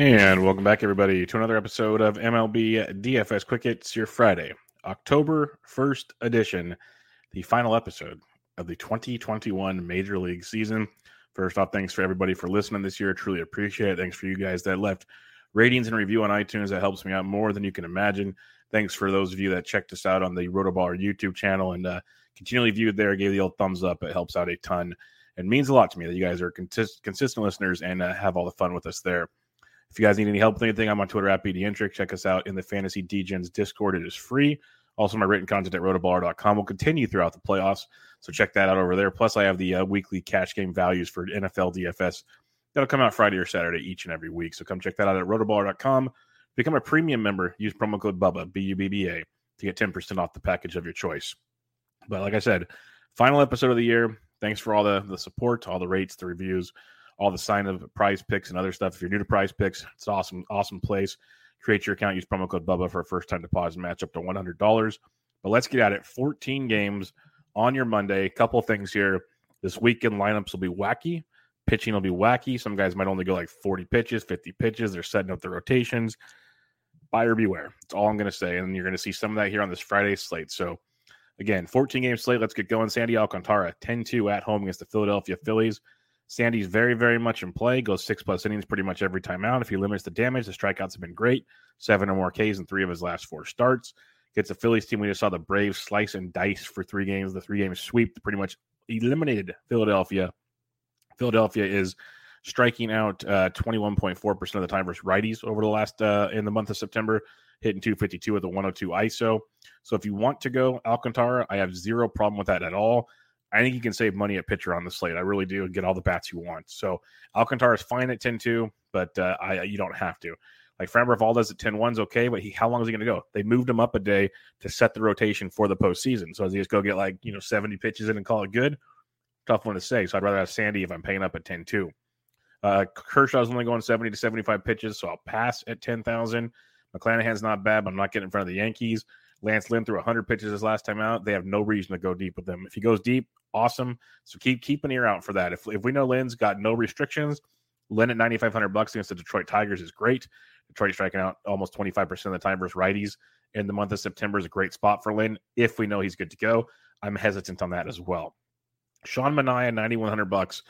And welcome back, everybody, to another episode of MLB DFS Quick Hits, your Friday, October 1st edition, the final episode of the 2021 Major League season. First off, thanks for everybody for listening this year. Truly appreciate it. Thanks for you guys that left ratings and review on iTunes. That helps me out more than you can imagine. Thanks for those of you that checked us out on the Rotoballer YouTube channel and uh, continually viewed there, gave the old thumbs up. It helps out a ton and means a lot to me that you guys are consist- consistent listeners and uh, have all the fun with us there. If you guys need any help with anything, I'm on Twitter at BDintric. Check us out in the Fantasy DGens Discord. It is free. Also, my written content at rotoballer.com will continue throughout the playoffs. So check that out over there. Plus, I have the uh, weekly cash game values for NFL DFS. That'll come out Friday or Saturday each and every week. So come check that out at rotoballer.com. Become a premium member. Use promo code BUBBA, B U B B A, to get 10% off the package of your choice. But like I said, final episode of the year. Thanks for all the, the support, all the rates, the reviews all the sign of PrizePicks and other stuff. If you're new to PrizePicks, it's an awesome, awesome place. Create your account, use promo code Bubba for a first time deposit match up to $100. But let's get at it. 14 games on your Monday. Couple things here. This weekend lineups will be wacky. Pitching will be wacky. Some guys might only go like 40 pitches, 50 pitches. They're setting up the rotations. Buyer beware. That's all I'm going to say. And you're going to see some of that here on this Friday slate. So, again, 14 game slate. Let's get going. Sandy Alcantara, 10 2 at home against the Philadelphia Phillies. Sandy's very, very much in play. Goes six plus innings pretty much every time out. If he limits the damage, the strikeouts have been great. Seven or more Ks in three of his last four starts. Gets the Phillies team. We just saw the Braves slice and dice for three games. The three games sweep pretty much eliminated Philadelphia. Philadelphia is striking out uh, 21.4% of the time versus righties over the last uh, in the month of September, hitting 252 with a 102 ISO. So if you want to go Alcantara, I have zero problem with that at all. I think you can save money at pitcher on the slate. I really do. Get all the bats you want. So Alcantara is fine at 10 2, but uh, I you don't have to. Like Framber Valdez at 10 1 is okay, but he, how long is he going to go? They moved him up a day to set the rotation for the postseason. So is he just go get like, you know, 70 pitches in and call it good? Tough one to say. So I'd rather have Sandy if I'm paying up at 10 2. Uh, Kershaw's only going 70 to 75 pitches, so I'll pass at 10,000. McClanahan's not bad, but I'm not getting in front of the Yankees. Lance Lynn threw 100 pitches his last time out. They have no reason to go deep with them. If he goes deep, awesome. So keep keep an ear out for that. If if we know Lynn's got no restrictions, Lynn at 9,500 bucks against the Detroit Tigers is great. Detroit striking out almost 25% of the time versus righties in the month of September is a great spot for Lynn. If we know he's good to go, I'm hesitant on that as well. Sean Manaea, 9,100 bucks.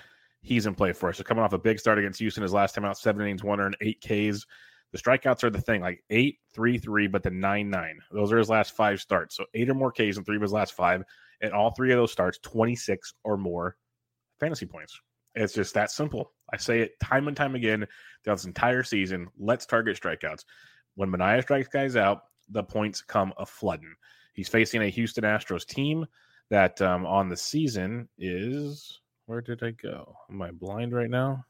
He's in play for us. So coming off a big start against Houston his last time out, seven innings, one earned, eight Ks. The strikeouts are the thing, like eight, three, three, but the nine, nine. Those are his last five starts. So eight or more Ks in three of his last five. And all three of those starts, 26 or more fantasy points. It's just that simple. I say it time and time again throughout this entire season. Let's target strikeouts. When Manaea strikes guys out, the points come a flooding. He's facing a Houston Astros team that um, on the season is where did I go? Am I blind right now?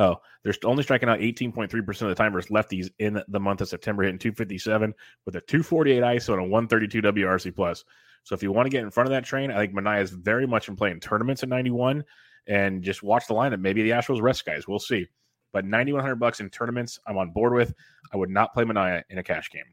Oh, they're only striking out 18.3% of the time versus lefties in the month of September, hitting 257 with a 248 ISO and a 132 WRC plus. So if you want to get in front of that train, I think Manaea is very much in play in tournaments at 91 and just watch the lineup. Maybe the Astros rest guys. We'll see. But 9100 bucks in tournaments, I'm on board with. I would not play Manaea in a cash game.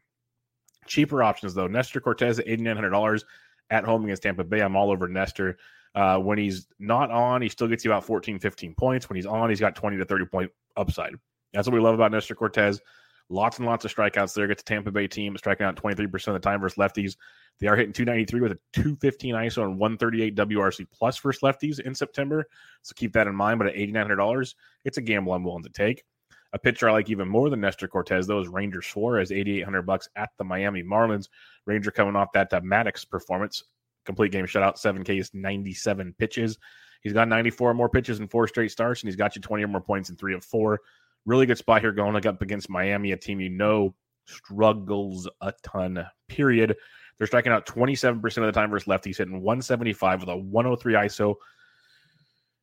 Cheaper options though. Nestor Cortes at $8,900 at home against Tampa Bay. I'm all over Nestor. Uh, when he's not on, he still gets you about 14, 15 points. When he's on, he's got 20 to 30 point upside. That's what we love about Nestor Cortes. Lots and lots of strikeouts there. Gets the Tampa Bay team striking out 23% of the time versus lefties. They are hitting 293 with a 215 ISO and 138 WRC plus versus lefties in September. So keep that in mind. But at $8,900, it's a gamble I'm willing to take. A pitcher I like even more than Nestor Cortes, though, is Ranger Suarez, 8,800 bucks at the Miami Marlins. Ranger coming off that uh, Maddux performance complete game shutout, seven Ks, 97 pitches. He's got 94 more pitches in four straight starts, and he's got you 20 or more points in three of four. Really good spot here going up against Miami, a team you know struggles a ton, period. They're striking out 27% of the time versus lefties, hitting 175 with a 103 ISO.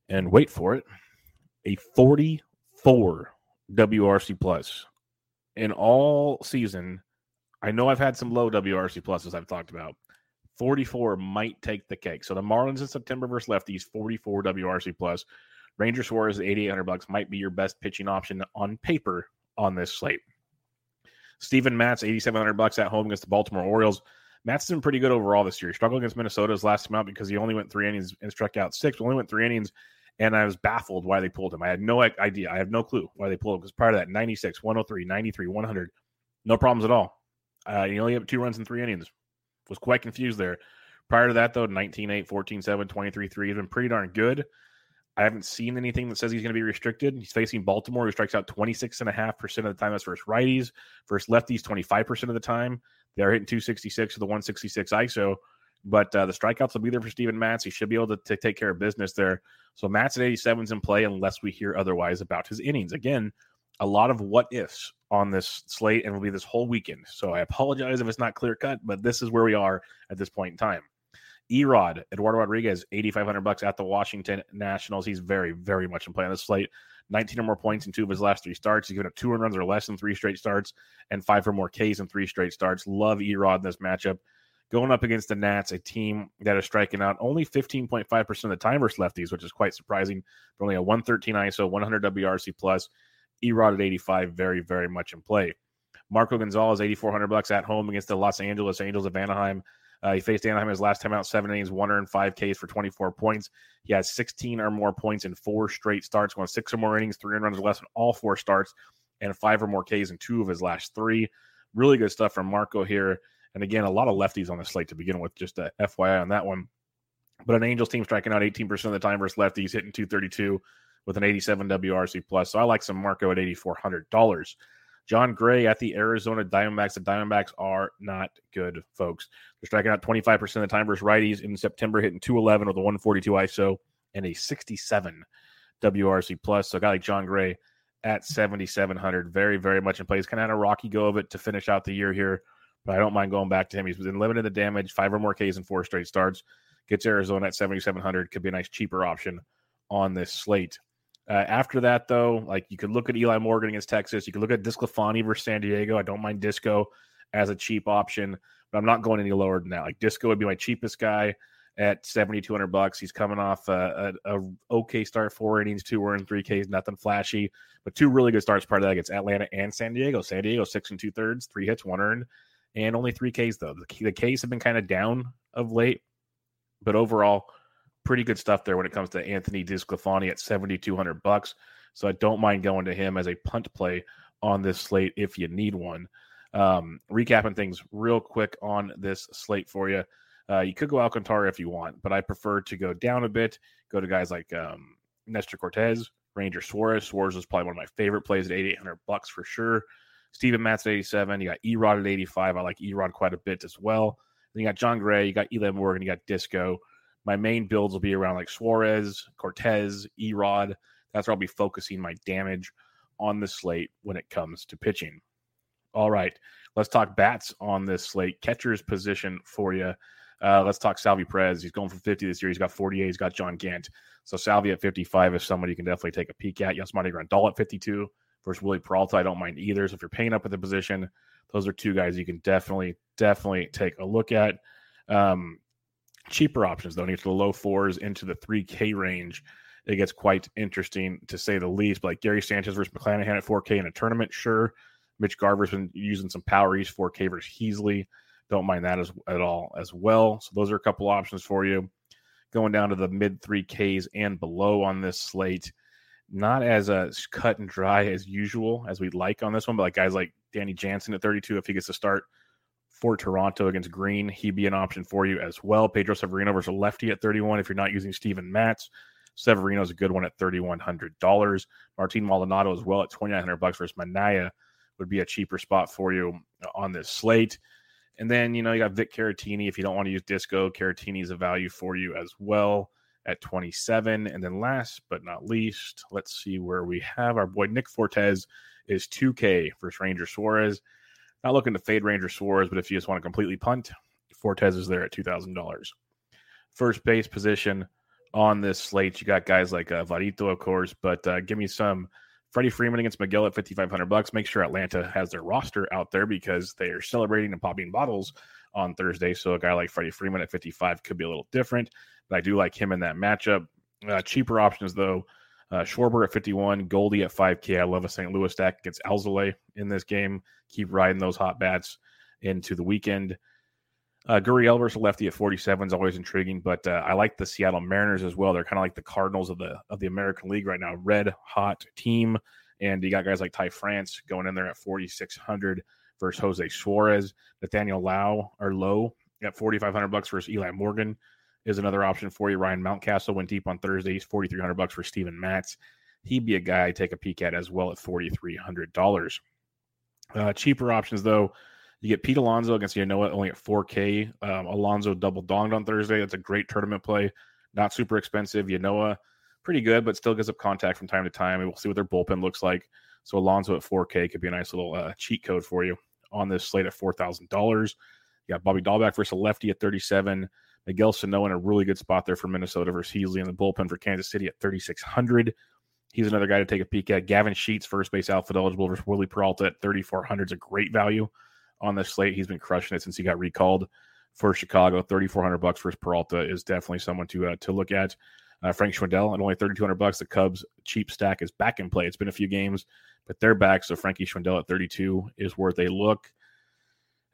And wait for it, a 44 WRC plus in all season. I know I've had some low WRC pluses I've talked about. 44 might take the cake. So the Marlins in September versus lefties, 44 WRC plus. Ranger Suarez at 8,800 bucks might be your best pitching option on paper on this slate. Steven Matz, 8,700 bucks at home against the Baltimore Orioles. Matz been pretty good overall this year. He struggled against Minnesota's last time out because he only went three innings and struck out six. Only went three innings, and I was baffled why they pulled him. I had no idea. I have no clue why they pulled him because prior to that, 96, 103, 93, 100, no problems at all. Uh, he only had two runs in three innings. Was quite confused there. Prior to that, though, 19 8, 14 7, 23 3. He's been pretty darn good. I haven't seen anything that says he's going to be restricted. He's facing Baltimore, who strikes out 26.5% of the time. That's versus righties. Versus lefties, 25% of the time. They are hitting 266 with a 166 ISO. But uh, the strikeouts will be there for Steven Matz. He should be able to, to take care of business there. So Matz at 87 is in play unless we hear otherwise about his innings. Again, a lot of what ifs on this slate and will be this whole weekend. So I apologize if it's not clear cut, but this is where we are at this point in time. Erod, Eduardo Rodriguez, 8,500 bucks at the Washington Nationals. He's very, very much in play on this slate. 19 or more points in two of his last three starts. He's given up two runs or less in three straight starts and five or more Ks in three straight starts. Love Erod in this matchup. Going up against the Nats, a team that is striking out only 15.5% of the time versus lefties, which is quite surprising. For only a 113 ISO, 100 WRC plus. Erod at 85, very, very much in play. Marco Gonzalez, 8,400 bucks at home against the Los Angeles Angels of Anaheim. Uh, he faced Anaheim his last time out, seven innings, one earned five Ks for 24 points. He has 16 or more points in four straight starts, going six or more innings, three runs or less in all four starts, and five or more Ks in two of his last three. Really good stuff from Marco here. And again, a lot of lefties on the slate to begin with, just a FYI on that one. But an Angels team striking out 18% of the time versus lefties, hitting 232 with an 87 WRC plus. So I like some Marco at $8,400. Jon Gray at the Arizona Diamondbacks. The Diamondbacks are not good, folks. They're striking out 25% of the time versus righties in September, hitting 211 with a 142 ISO and a 67 WRC plus. So a guy like Jon Gray at 7,700, very, very much in place. Kind of had a rocky go of it to finish out the year here, but I don't mind going back to him. He's been limited the damage, five or more Ks in four straight starts. Gets Arizona at 7,700. Could be a nice cheaper option on this slate. Uh, after that, though, like you could look at Eli Morgan against Texas. You could look at DeSclafani versus San Diego. I don't mind Disco as a cheap option, but I'm not going any lower than that. Like Disco would be my cheapest guy at 7,200 bucks. He's coming off a, a, a, okay start, four innings, two earned, three Ks, nothing flashy, but two really good starts. Part of that against Atlanta and San Diego. San Diego six and two thirds, three hits, one earned, and only three Ks though. The, the Ks have been kind of down of late, but overall pretty good stuff there when it comes to Anthony DeSclafani at 7200 bucks. So I don't mind going to him as a punt play on this slate if you need one. Um, recapping things real quick on this slate for you. Uh, you could go Alcantara if you want, but I prefer to go down a bit, go to guys like um, Nestor Cortes, Ranger Suarez. Suarez is probably one of my favorite plays at 8800 bucks for sure. Steven Matz at 87. You got Erod at 85. I like Erod quite a bit as well. Then you got Jon Gray, you got Eli Morgan, you got Disco my main builds will be around like Suarez, Cortes, Erod. That's where I'll be focusing my damage on the slate when it comes to pitching. All right, let's talk bats on this slate. Catcher's position for you. Uh, let's talk Salvy Perez. He's going for 50 this year. He's got 48. He's got John Gant. So Salvy at 55 is somebody you can definitely take a peek at. Yasmani Grandal at 52 versus Wily Peralta. I don't mind either. So if you're paying up at the position, those are two guys you can definitely, definitely take a look at. Um, cheaper options though, into the low fours into the 3K range. It gets quite interesting to say the least. But like Gary Sanchez versus McClanahan at 4K in a tournament, sure. Mitch Garver's been using some power east 4K versus Heasley. Don't mind that as at all as well. So those are a couple options for you. Going down to the mid 3Ks and below on this slate. Not as uh, cut and dry as usual as we'd like on this one, but like guys like Danny Jansen at 32, if he gets to start for Toronto against Green, he'd be an option for you as well. Pedro Severino versus lefty at 31 if you're not using Steven Matz. Severino's a good one at $3,100. Martin Maldonado as well at 2900 bucks versus Manaea would be a cheaper spot for you on this slate. And then, you know, you got Vic Caratini. If you don't want to use Disco, Caratini is a value for you as well at 27. And then last but not least, let's see where we have our boy Nick Fortes is 2K versus Ranger Suarez. Not looking to fade Ranger Suarez, but if you just want to completely punt, Fortes is there at $2,000. First base position on this slate, you got guys like uh, Vladito, of course, but uh, give me some Freddie Freeman against Megill at 5500 bucks. Make sure Atlanta has their roster out there because they are celebrating and popping bottles on Thursday. So a guy like Freddie Freeman at 55 could be a little different, but I do like him in that matchup. Uh, cheaper options though. Uh, Schwarber at 51, Goldie at 5K. I love a St. Louis stack against Alzolay in this game. Keep riding those hot bats into the weekend. Uh, Gurriel versus lefty at 47 is always intriguing, but uh, I like the Seattle Mariners as well. They're kind of like the Cardinals of the of the American League right now. Red hot team, and you got guys like Ty France going in there at 4600 versus Jose Suarez. Nathaniel Lau or Low at 4500 bucks versus Eli Morgan is another option for you. Ryan Mountcastle went deep on Thursday. He's 4300 bucks for Steven Matz. He'd be a guy I take a peek at as well at $4,300. Uh, cheaper options though you get Pete Alonso against Ynoa only at 4K. Um, Alonso double donged on Thursday. That's a great tournament play. Not super expensive. Ynoa pretty good, but still gives up contact from time to time. And we'll see what their bullpen looks like. So Alonso at 4K could be a nice little uh, cheat code for you on this slate at $4,000. You got Bobby Dalbec versus a lefty at 37. Miguel Sano in a really good spot there for Minnesota versus Heasley in the bullpen for Kansas City at 3,600. He's another guy to take a peek at. Gavin Sheets, first base outfield eligible versus Wily Peralta at 3,400 is a great value on the slate. He's been crushing it since he got recalled for Chicago. Thirty four hundred bucks for Peralta is definitely someone to uh, to look at. Uh, Frank Schwindel at only thirty two hundred bucks. The Cubs cheap stack is back in play. It's been a few games, but they're back. So Frankie Schwindel at thirty two is worth a look.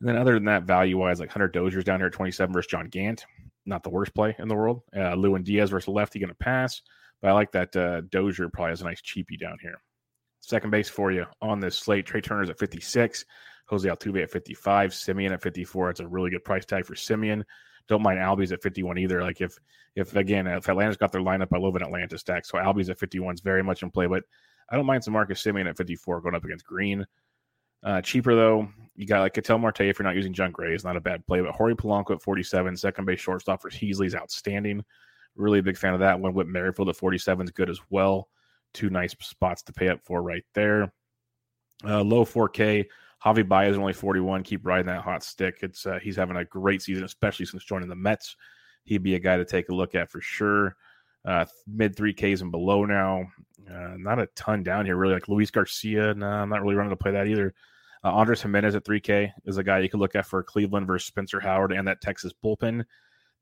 And then other than that, value wise, like Hunter Dozier's down here at twenty seven versus John Gant. Not the worst play in the world. Uh, Lewin Diaz versus lefty going to pass, but I like that uh, Dozier probably has a nice cheapie down here. Second base for you on this slate. Trea Turner's at 56. Jose Altuve at 55, Semien at 54. It's a really good price tag for Semien. Don't mind Albies at 51 either. Like if if again if Atlanta's got their lineup, I love an Atlanta stack. So Albies at 51 is very much in play, but I don't mind some Marcus Semien at 54 going up against Green. Uh, cheaper though, you got like Ketel Marte if you're not using Jon Gray is not a bad play, but Jorge Polanco at 47, second base shortstop for Heasley is outstanding. Really big fan of that one. Whit Merrifield at 47 is good as well. Two nice spots to pay up for right there. Uh, low 4K. Javi Baez is only 41. Keep riding that hot stick. It's uh, he's having a great season, especially since joining the Mets. He'd be a guy to take a look at for sure. Uh, mid three Ks and below now. Uh, not a ton down here, really. Like Luis Garcia, no, I'm not really running to play that either. Uh, Andres Giménez at 3K is a guy you could look at for Cleveland versus Spencer Howard and that Texas bullpen.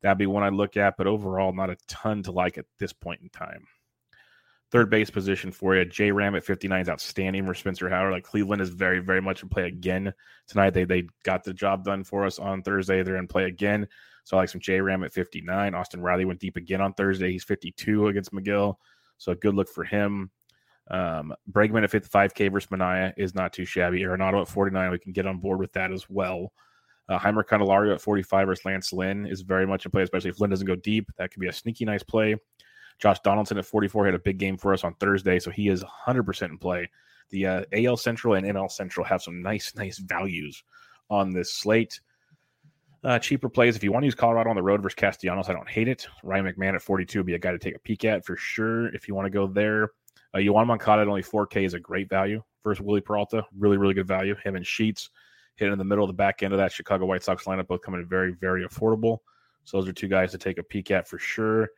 That'd be one I'd look at, but overall, not a ton to like at this point in time. Third base position for you. J Ram at 59 is outstanding for Spencer Howard. Like Cleveland is very, very much in play again tonight. They they got the job done for us on Thursday. They're in play again. So I like some J Ram at 59. Austin Riley went deep again on Thursday. He's 52 against Megill. So a good look for him. Um, Bregman at 55K versus Manaea is not too shabby. Arenado at 49, we can get on board with that as well. Uh, Jeimer Candelario at 45 versus Lance Lynn is very much in play, especially if Lynn doesn't go deep. That could be a sneaky nice play. Josh Donaldson at 44 had a big game for us on Thursday, so he is 100% in play. The uh, AL Central and NL Central have some nice, nice values on this slate. Uh, cheaper plays. If you want to use Colorado on the road versus Castellanos, I don't hate it. Ryan McMahon at 42 would be a guy to take a peek at for sure if you want to go there. Uh, Yoan Moncada at only 4K is a great value versus Wily Peralta. Really, really good value. Him and Sheets hitting in the middle of the back end of that Chicago White Sox lineup, both coming in very, very affordable. So those are two guys to take a peek at for sure.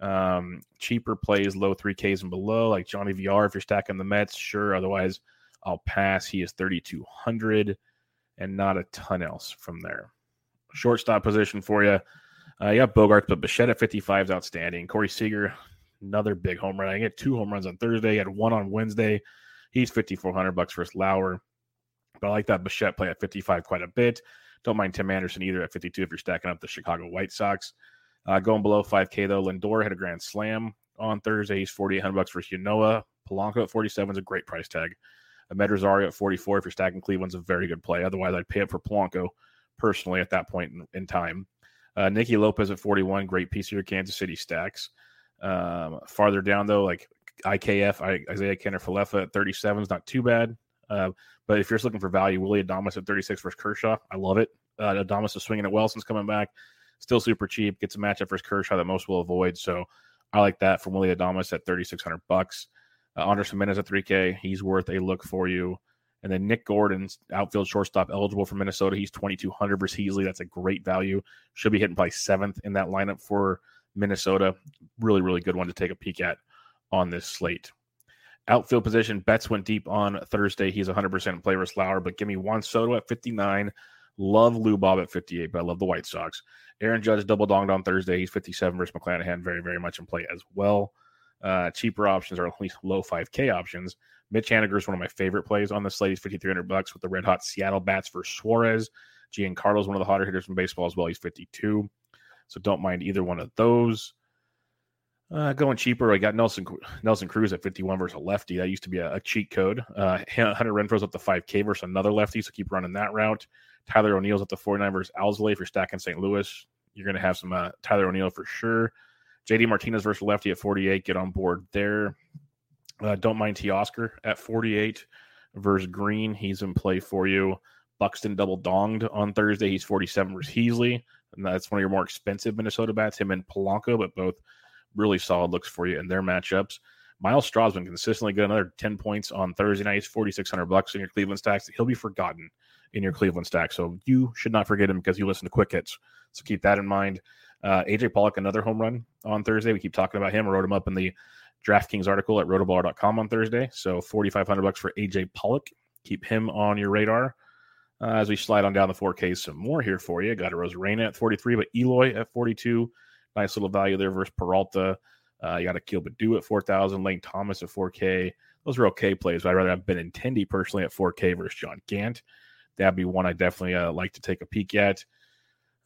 Um, cheaper plays, low 3Ks and below, like Johnny VR. If you're stacking the Mets, sure. Otherwise, I'll pass. He is 3,200 and not a ton else from there. Shortstop position for you. Uh, you got Bogaerts, but Bichette at 55 is outstanding. Corey Seager, another big home run. I get two home runs on Thursday. He had one on Wednesday. He's 5,400 bucks versus Lauer. But I like that Bichette play at 55 quite a bit. Don't mind Tim Anderson either at 52 if you're stacking up the Chicago White Sox. Uh, going below 5K though, Lindor had a grand slam on Thursday. He's 4,800 bucks for Ynoa. Polanco at 47 is a great price tag. Amed Rosario at 44 if you're stacking Cleveland's a very good play. Otherwise, I'd pay up for Polanco personally at that point in, in time. Uh, Nicky Lopez at 41, great piece of your Kansas City stacks. Um, farther down though, like IKF, I, Isiah Kiner-Falefa at 37 is not too bad. Uh, but if you're just looking for value, Willy Adames at 36 versus Kershaw, I love it. uh, Adames is swinging it well since coming back. Still super cheap. Gets a matchup versus Kershaw that most will avoid. So I like that from Willy Adames at 3600 bucks. Uh, Andrelton Simmons at 3K. He's worth a look for you. And then Nick Gordon's outfield shortstop eligible for Minnesota. He's 2,200 versus Heasley. That's a great value. Should be hitting probably seventh in that lineup for Minnesota. Really, really good one to take a peek at on this slate. Outfield position, Betts went deep on Thursday. He's 100% play versus Lauer, but give me Juan Soto at 59. Love Lou Bob at 58, but I love the White Sox. Aaron Judge double donged on Thursday. He's 57 versus McClanahan. Very, very much in play as well. Uh, cheaper options are at least low 5K options. Mitch Haniger is one of my favorite plays on the slate. He's 5,300 bucks with the red hot Seattle bats for Suarez. Giancarlo is one of the hotter hitters in baseball as well. He's 52. So don't mind either one of those. Uh, going cheaper, I got Nelson Nelson Cruz at 51 versus a lefty. That used to be a, a cheat code. Uh, Hunter Renfroe's up to 5K versus another lefty, so keep running that route. Tyler O'Neill's up to 49 versus Alzolay for stacking St. Louis. You're going to have some uh, Tyler O'Neill for sure. JD Martinez versus lefty at 48. Get on board there. Uh, don't mind Teoscar at 48 versus Green. He's in play for you. Buxton double donged on Thursday. He's 47 versus Heasley. That's one of your more expensive Minnesota bats, him and Polanco, but both really solid looks for you in their matchups. Myles Straw's been consistently good. Another 10 points on Thursday night. He's 4,600 bucks in your Cleveland stacks. He'll be forgotten in your Cleveland stack. So you should not forget him because you listen to quick hits. So keep that in mind. Uh, AJ Pollock, another home run on Thursday. We keep talking about him. I wrote him up in the DraftKings article at rotoballer.com on Thursday. So 4,500 bucks for AJ Pollock. Keep him on your radar. Uh, as we slide on down the 4K, some more here for you. Got a Arozarena at 43, but Eloy at 42. Nice little value there versus Peralta. Uh, you got a Akil Baddoo at 4,000, Lane Thomas at 4K. Those are okay plays, but I'd rather have Benintendi personally at 4K versus John Gant. That'd be one I definitely uh, like to take a peek at.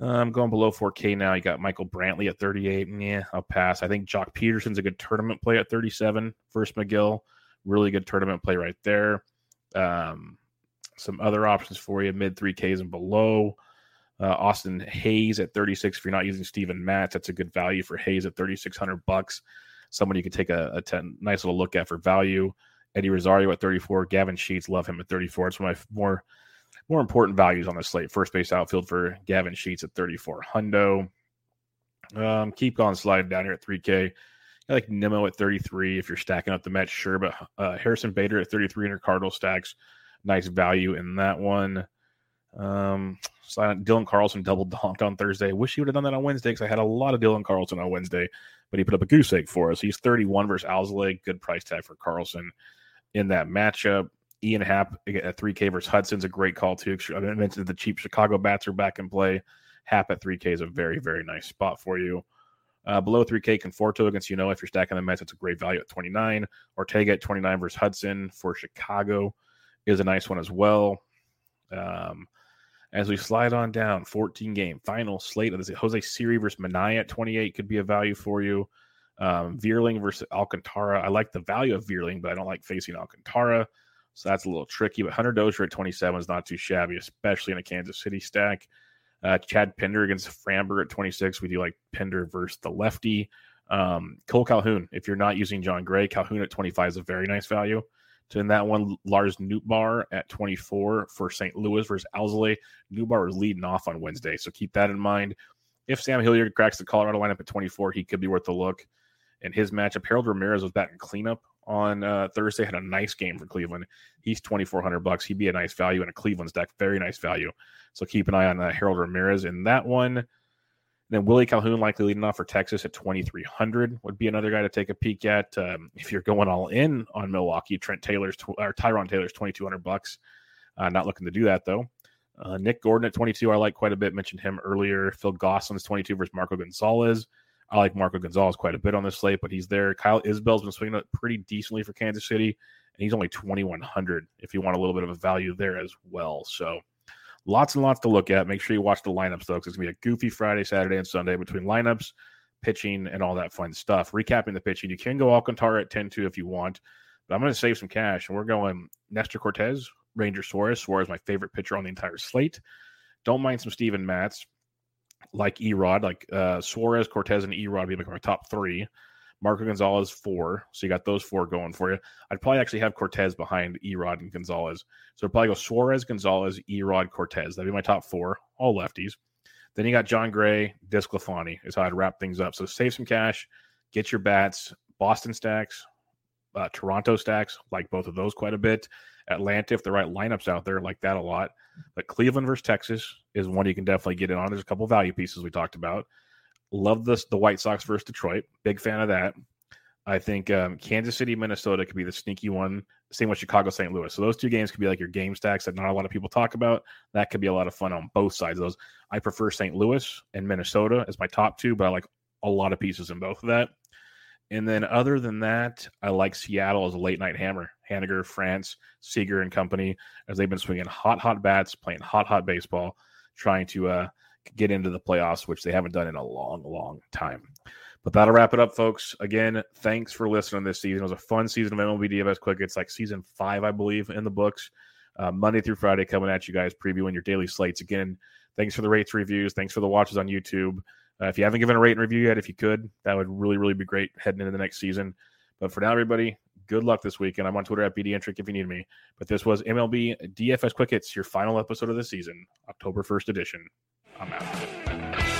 I'm um, going below 4K now. You got Michael Brantley at 38. Yeah, I'll pass. I think Joc Pederson's a good tournament play at 37 versus Megill. Really good tournament play right there. Um, some other options for you, mid 3Ks and below. Uh, Austin Hays at 36. If you're not using Steven Matz, that's a good value for Hays at 3,600 bucks. Somebody you can take a, a ten, nice little look at for value. Eddie Rosario at 34. Gavin Sheets, love him at 34. It's one of my more more important values on the slate. First base outfield for Gavin Sheets at 34. Hundo. Um, keep going sliding down here at 3K. I like Nimmo at 33 if you're stacking up the Mets, sure. But uh, Harrison Bader at 33 in your Cardinal stacks. Nice value in that one. Um, Dylan Carlson double donked on Thursday. Wish he would have done that on Wednesday because I had a lot of Dylan Carlson on Wednesday, but he put up a goose egg for us. He's 31 versus Alzolay. Good price tag for Carlson in that matchup. Ian Happ at 3K versus Hudson's a great call too. I mentioned the cheap Chicago bats are back in play. Happ at 3K is a very, very nice spot for you. Uh, below 3K, Conforto against you know if you're stacking the Mets, it's a great value at 29. Ortega at 29 versus Hudson for Chicago is a nice one as well. Um, as we slide on down, 14 game final slate of this Jose Siri versus Manaea at 28 could be a value for you. Um, Vierling versus Alcantara. I like the value of Vierling, but I don't like facing Alcantara. So that's a little tricky. But Hunter Dozier at 27 is not too shabby, especially in a Kansas City stack. Uh, Chad Pinder against Framber at 26. We do like Pinder versus the lefty. Um, Cole Calhoun, if you're not using Jon Gray, Calhoun at 25 is a very nice value. In that one, Lars Nootbaar at 24 for St. Louis versus Alzolay. Nootbaar was leading off on Wednesday, so keep that in mind. If Sam Hilliard cracks the Colorado lineup at 24, he could be worth a look. And his matchup, Harold Ramirez was batting cleanup on uh, Thursday. Had a nice game for Cleveland. He's 2,400 bucks. He'd be a nice value in a Cleveland stack. Very nice value. So keep an eye on uh, Harold Ramirez in that one. Then Willie Calhoun likely leading off for Texas at 2,300 would be another guy to take a peek at. Um, if you're going all in on Milwaukee, Trent Taylor's tw- or Tyrone Taylor's 2,200 bucks. Uh, not looking to do that though. Uh, Nick Gordon at 22, I like quite a bit. Mentioned him earlier. Phil Gosselin's 22 versus Marco Gonzalez. I like Marco Gonzalez quite a bit on this slate, but he's there. Kyle Isbel's been swinging up pretty decently for Kansas City, and he's only 2,100 if you want a little bit of a value there as well. So Lots and lots to look at. Make sure you watch the lineups, though, because it's going to be a goofy Friday, Saturday, and Sunday between lineups, pitching, and all that fun stuff. Recapping the pitching, you can go Alcantara at 10 2 if you want, but I'm going to save some cash, and we're going Nestor Cortes, Ranger Suarez. Suarez, my favorite pitcher on the entire slate. Don't mind some Steven Matz, like Erod, like uh, Suarez, Cortes, and Erod being like my top three. Marco Gonzalez four. So you got those four going for you. I'd probably actually have Cortes behind Erod and Gonzalez. So I'd probably go Suarez, Gonzalez, Erod, Cortes. That'd be my top four, all lefties. Then you got Jon Gray, Desclafani is how I'd wrap things up. So save some cash, get your bats, Boston stacks, uh, Toronto stacks, like both of those quite a bit. Atlanta, if the right lineups out there, like that a lot. But Cleveland versus Texas is one you can definitely get in on. There's a couple value pieces we talked about. Love this the White Sox versus Detroit. Big fan of that. I think um, Kansas City, Minnesota could be the sneaky one. Same with Chicago, St. Louis. So those two games could be like your game stacks that not a lot of people talk about. That could be a lot of fun on both sides of those. I prefer St. Louis and Minnesota as my top two, but I like a lot of pieces in both of that. And then other than that, I like Seattle as a late night hammer. Haniger, France, Seager and company, as they've been swinging hot, hot bats, playing hot, hot baseball, trying to uh, get into the playoffs, which they haven't done in a long, long time. But that'll wrap it up, folks. Again, thanks for listening this season. It was a fun season of MLB DFS Quick. It's like season five, I believe, in the books. Uh, Monday through Friday, coming at you guys, previewing your daily slates. Again, thanks for the rates, reviews. Thanks for the watches on YouTube. Uh, if you haven't given a rate and review yet, if you could, that would really, really be great heading into the next season. But for now, everybody, good luck this weekend. I'm on Twitter at BDentric if you need me. But this was MLB DFS Quick Hits, your final episode of the season, October 1st edition. I'm out.